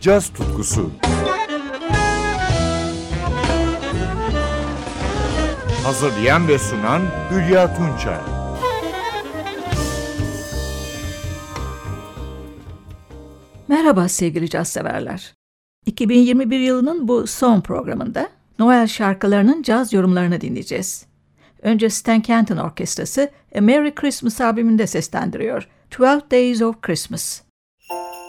caz tutkusu. Hazırlayan ve sunan Hülya Tunçay. Merhaba sevgili caz severler. 2021 yılının bu son programında Noel şarkılarının caz yorumlarını dinleyeceğiz. Önce Stan Kenton Orkestrası A Merry Christmas albümünde seslendiriyor. 12 Days of Christmas. Stan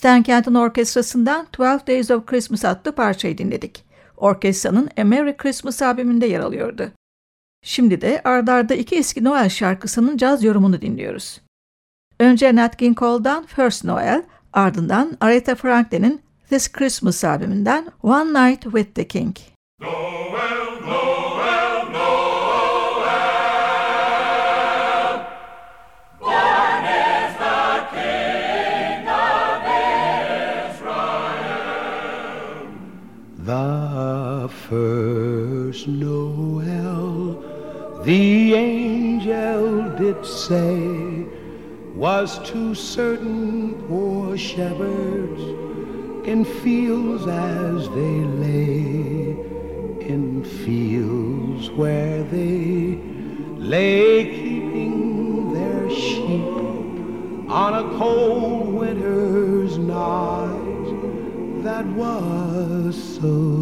Kenton Orkestrası'ndan 12 Days of Christmas adlı parçayı dinledik. Orkestranın A Merry Christmas albümünde yer alıyordu. Şimdi de ardarda iki eski Noel şarkısının caz yorumunu dinliyoruz. Önce Nat King Cole'dan First Noel, ardından Aretha Franklin'in This Christmas albümünden One Night with the King. Noel, the angel did say was to certain poor shepherds in fields as they lay, in fields where they lay keeping their sheep on a cold winter's night that was so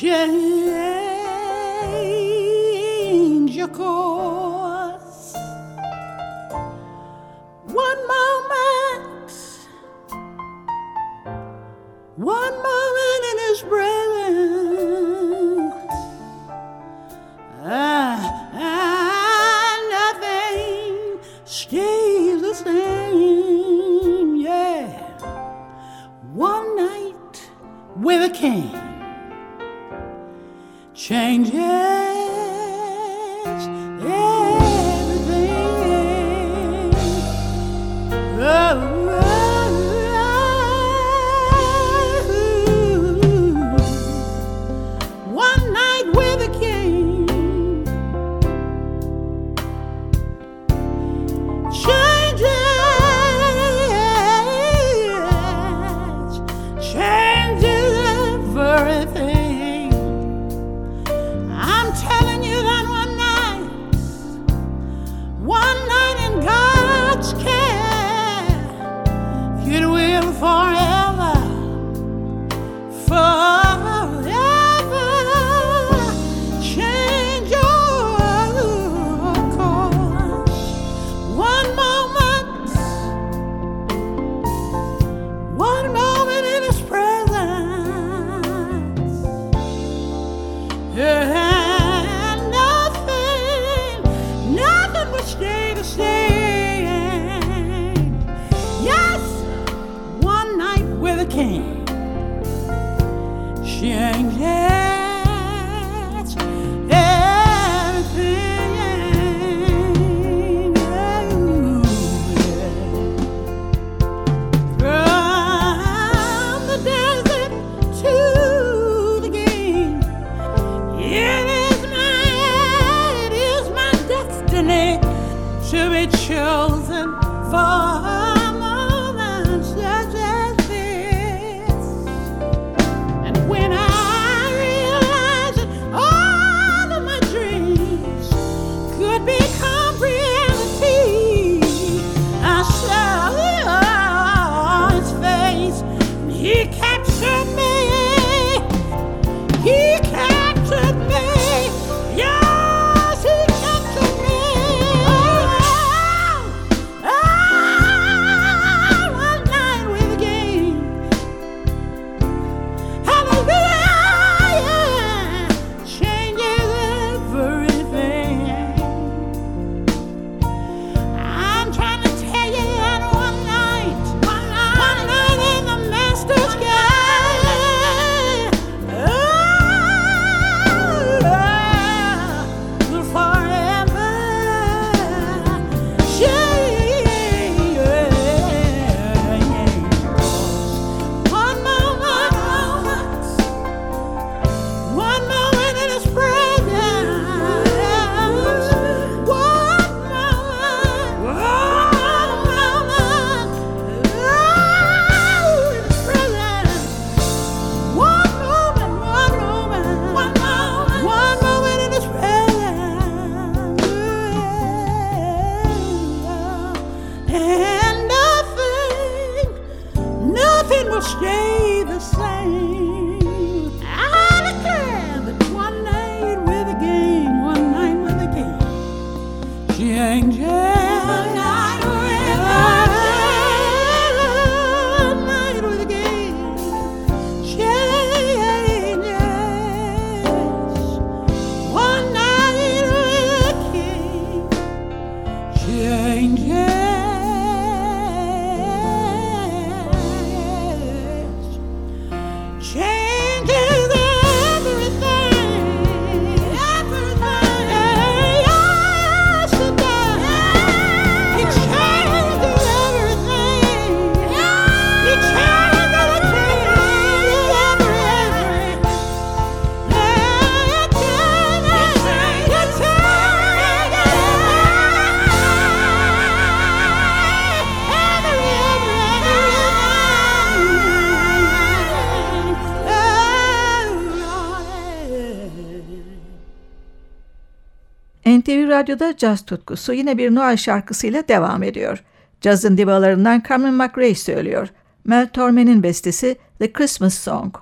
change your course. Radyo'da caz tutkusu yine bir Noel şarkısıyla devam ediyor. Cazın divalarından Carmen McRae söylüyor. Mel Torme'nin bestesi The Christmas Song.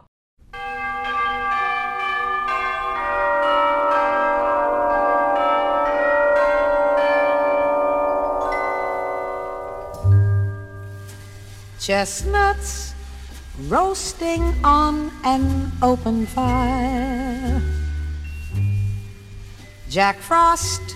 Chestnuts roasting on an open fire. Jack Frost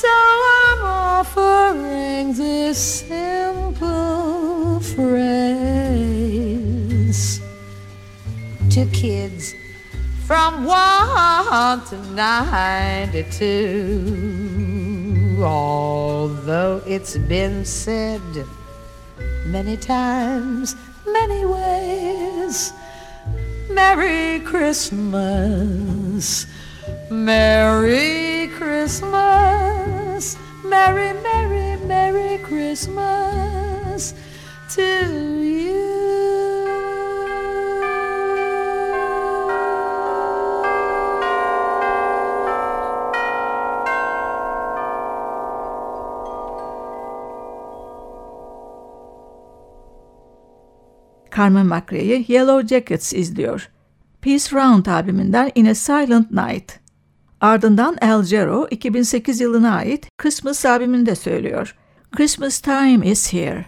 So I'm offering this simple phrase to kids from one to ninety-two. Although it's been said many times, many ways. Merry Christmas, Merry Christmas, Merry, Merry, Merry Christmas to you. Carmen McRae'yi Yellow Jackets izliyor. Peace Round albümünden In a Silent Night. Ardından El Gero 2008 yılına ait Christmas albümünde söylüyor. Christmas time is here.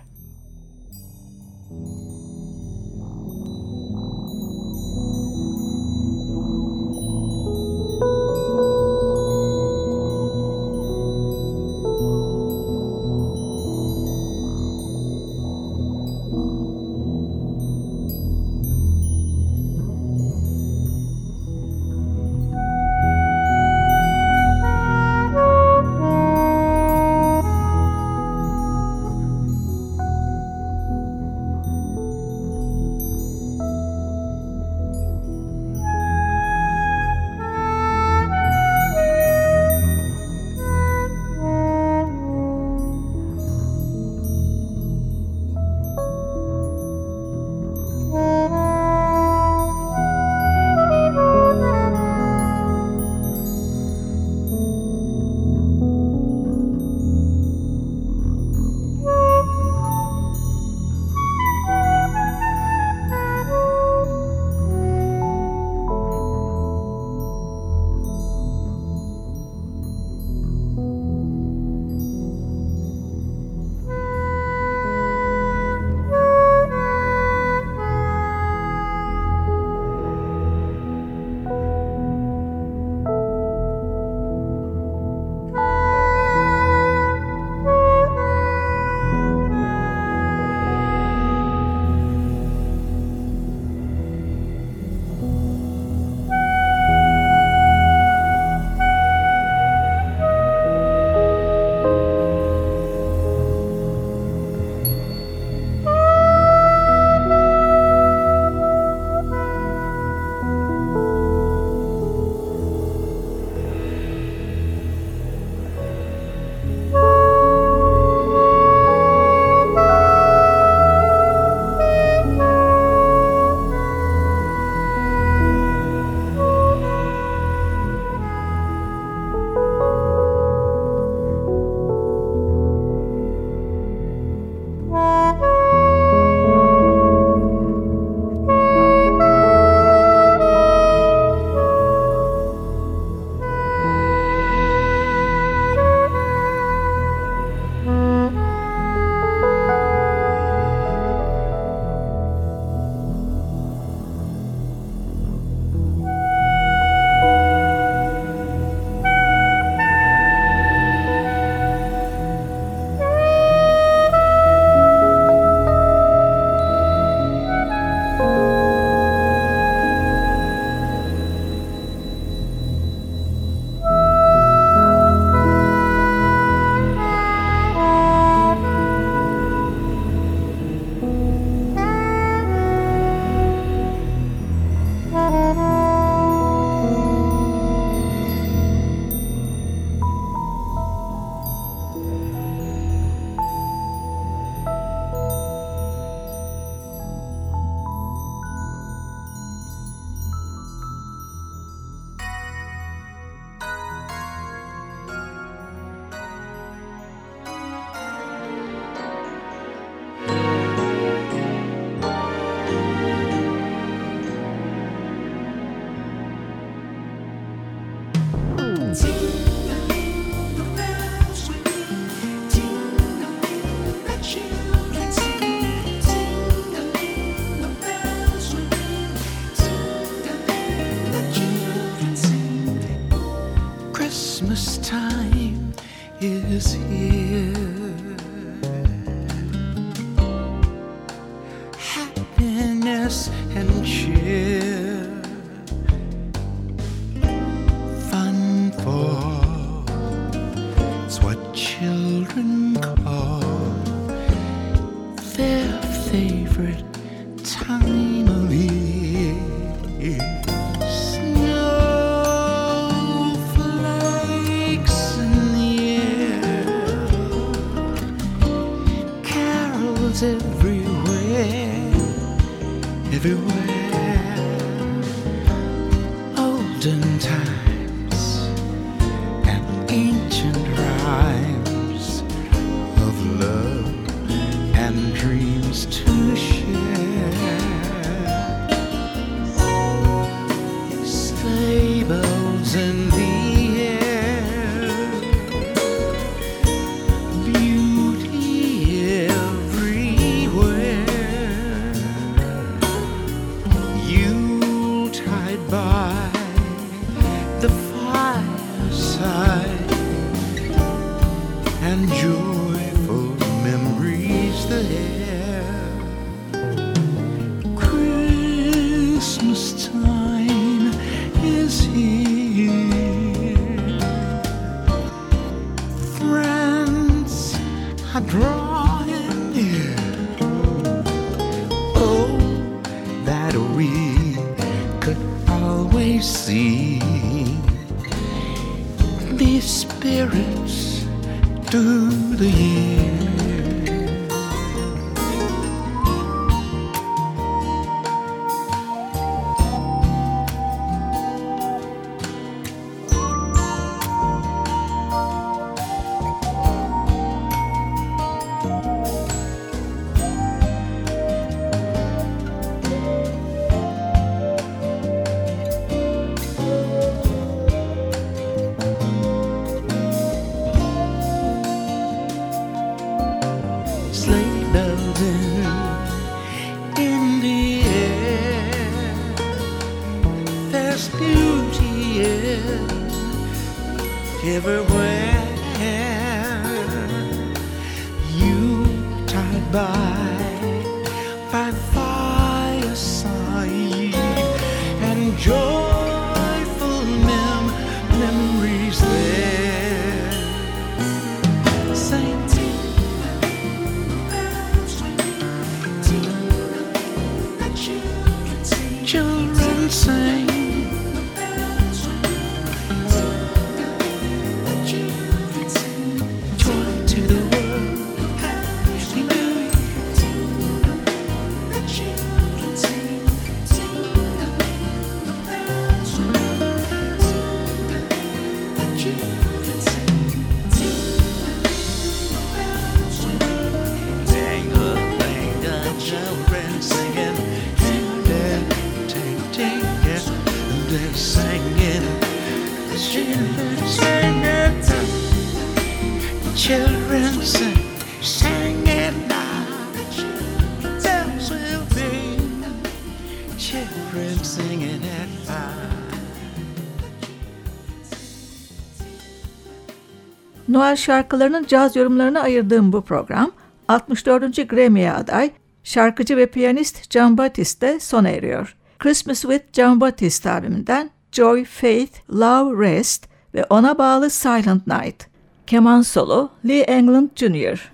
güzel şarkılarının caz yorumlarına ayırdığım bu program, 64. Grammy'ye aday şarkıcı ve piyanist John Batiste sona eriyor. Christmas with John Batiste albümünden Joy, Faith, Love, Rest ve ona bağlı Silent Night. Keman solo Lee England Jr.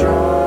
Joy.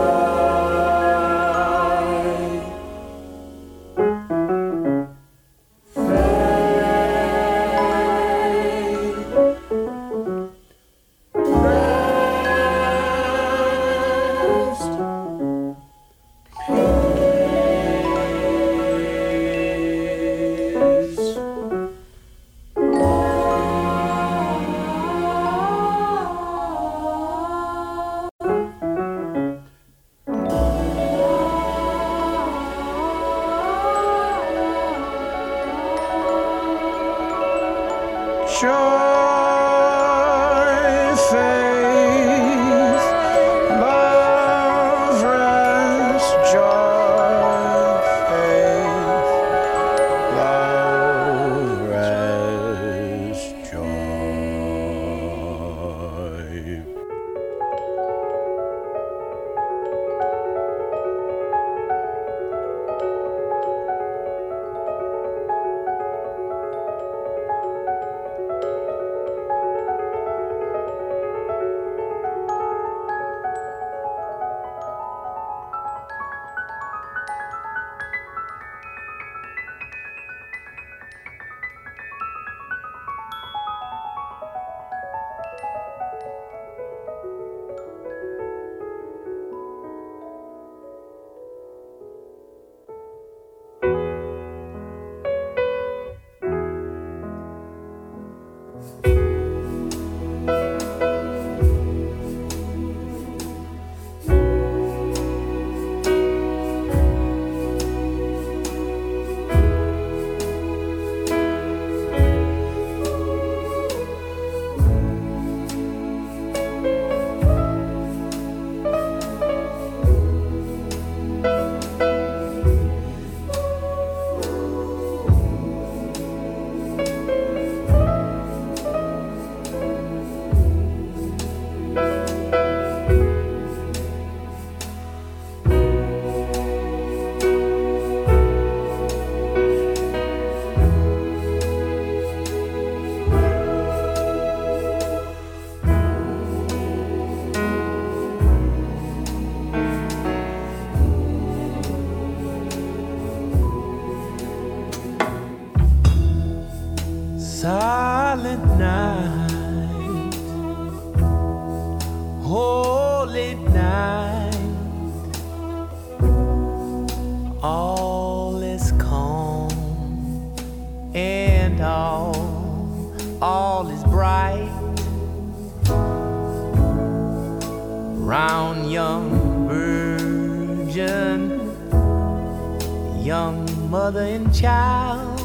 Young mother and child.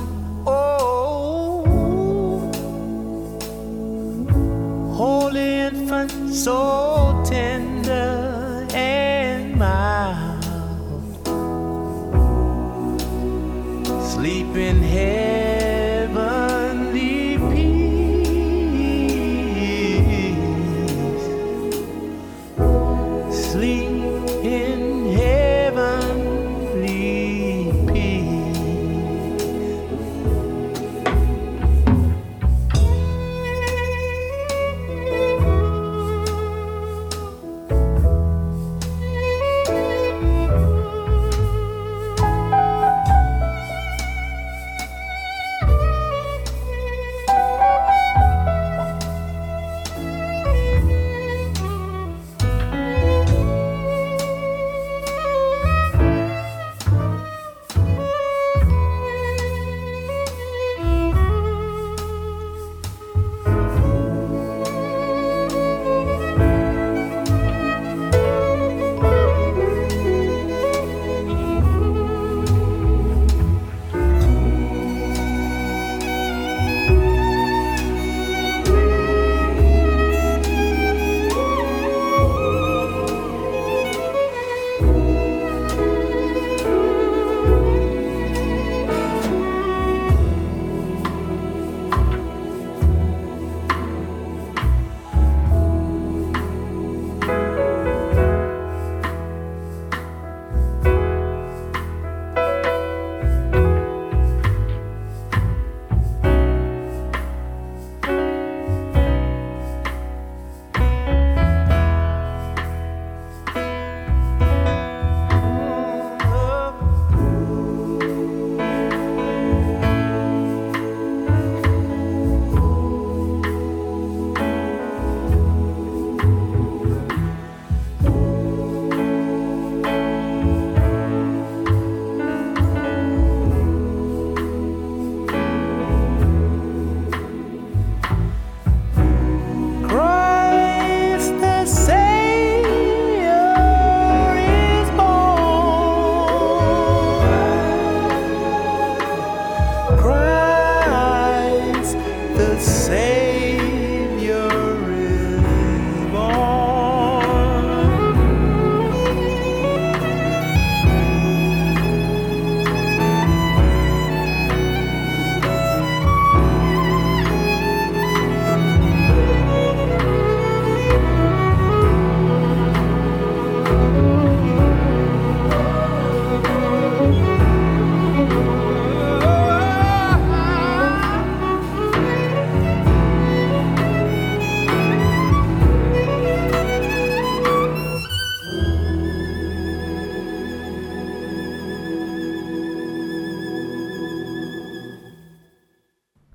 Oh, holy infant, so tender and mild, sleep in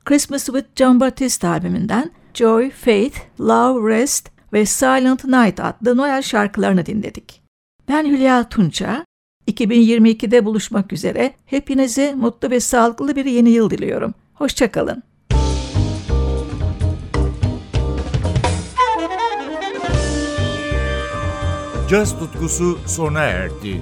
Christmas with John Batiste albümünden Joy, Faith, Love, Rest ve Silent Night adlı Noel şarkılarını dinledik. Ben Hülya Tunça. 2022'de buluşmak üzere hepinize mutlu ve sağlıklı bir yeni yıl diliyorum. Hoşçakalın. Caz tutkusu sona erdi.